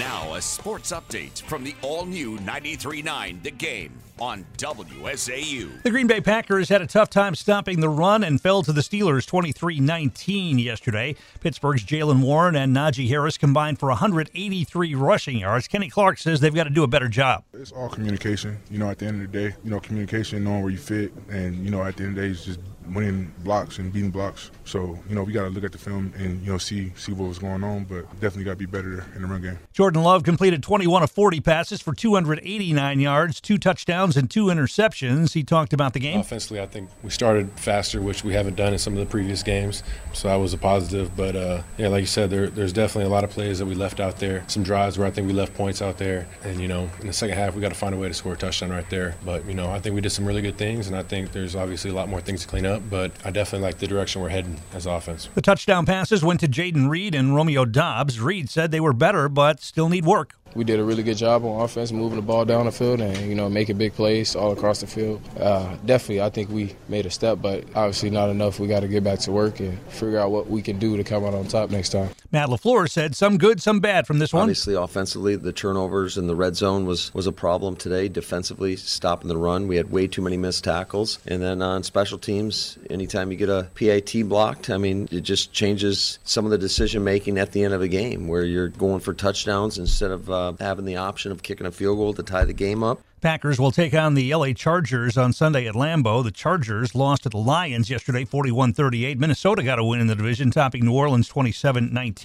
Now, a sports update from the all new 93.9 The Game on WSAU. The Green Bay Packers had a tough time stopping the run and fell to the Steelers 23 19 yesterday. Pittsburgh's Jaylen Warren and Najee Harris combined for 183 rushing yards. Kenny Clark says they've got to do a better job. It's all communication. You know, at the end of the day, you know, communication, knowing where you fit, and, you know, at the end of the day, it's just winning blocks and beating blocks. So, you know, we got to look at the film and, you know, see see what was going on, but definitely got to be better in the run game. Jordan Love completed 21 of 40 passes for 289 yards, two touchdowns, and two interceptions. He talked about the game. Offensively, I think we started faster, which we haven't done in some of the previous games. So that was a positive. But, uh, yeah, like you said, there, there's definitely a lot of plays that we left out there. Some drives where I think we left points out there. And, you know, in the second half, we got to find a way to score a touchdown right there. But, you know, I think we did some really good things, and I think there's obviously a lot more things to clean up. But I definitely like the direction we're heading as offense. The touchdown passes went to Jayden Reed and Romeo Doubs. Reed said they were better, but still need work. We did a really good job on offense, moving the ball down the field and you know making big plays all across the field. Uh, definitely, I think we made a step, but obviously not enough. We got to get back to work and figure out what we can do to come out on top next time. Matt LaFleur said some good, some bad from this one. Obviously, offensively, the turnovers in the red zone was was a problem today. Defensively, stopping the run, we had way too many missed tackles, and then on special teams, anytime you get a PAT blocked, I mean, it just changes some of the decision making at the end of a game where you're going for touchdowns instead of. Uh, having the option of kicking a field goal to tie the game up. Packers will take on the LA Chargers on Sunday at Lambeau. The Chargers lost to the Lions yesterday 41-38. Minnesota got a win in the division, topping New Orleans 27-19.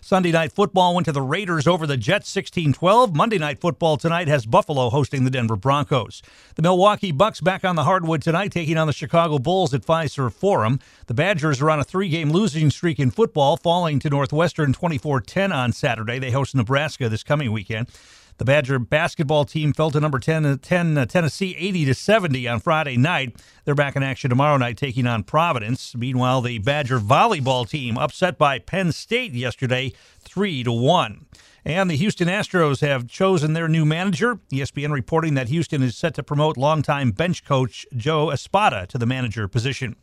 Sunday night football went to the Raiders over the Jets 16-12. Monday night football tonight has Buffalo hosting the Denver Broncos. The Milwaukee Bucks back on the hardwood tonight taking on the Chicago Bulls at Fiserv Forum. The Badgers are on a three-game losing streak in football, falling to Northwestern 24-10 on Saturday. They host Nebraska this coming weekend. The Badger basketball team fell to number 10, 10 uh, Tennessee 80 to 70 on Friday night. They're back in action tomorrow night taking on Providence. Meanwhile, the Badger volleyball team upset by Penn State yesterday 3 to 1. And the Houston Astros have chosen their new manager. ESPN reporting that Houston is set to promote longtime bench coach Joe Espada to the manager position.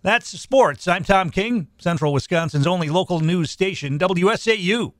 That's sports. I'm Tom King, Central Wisconsin's only local news station, WSAU.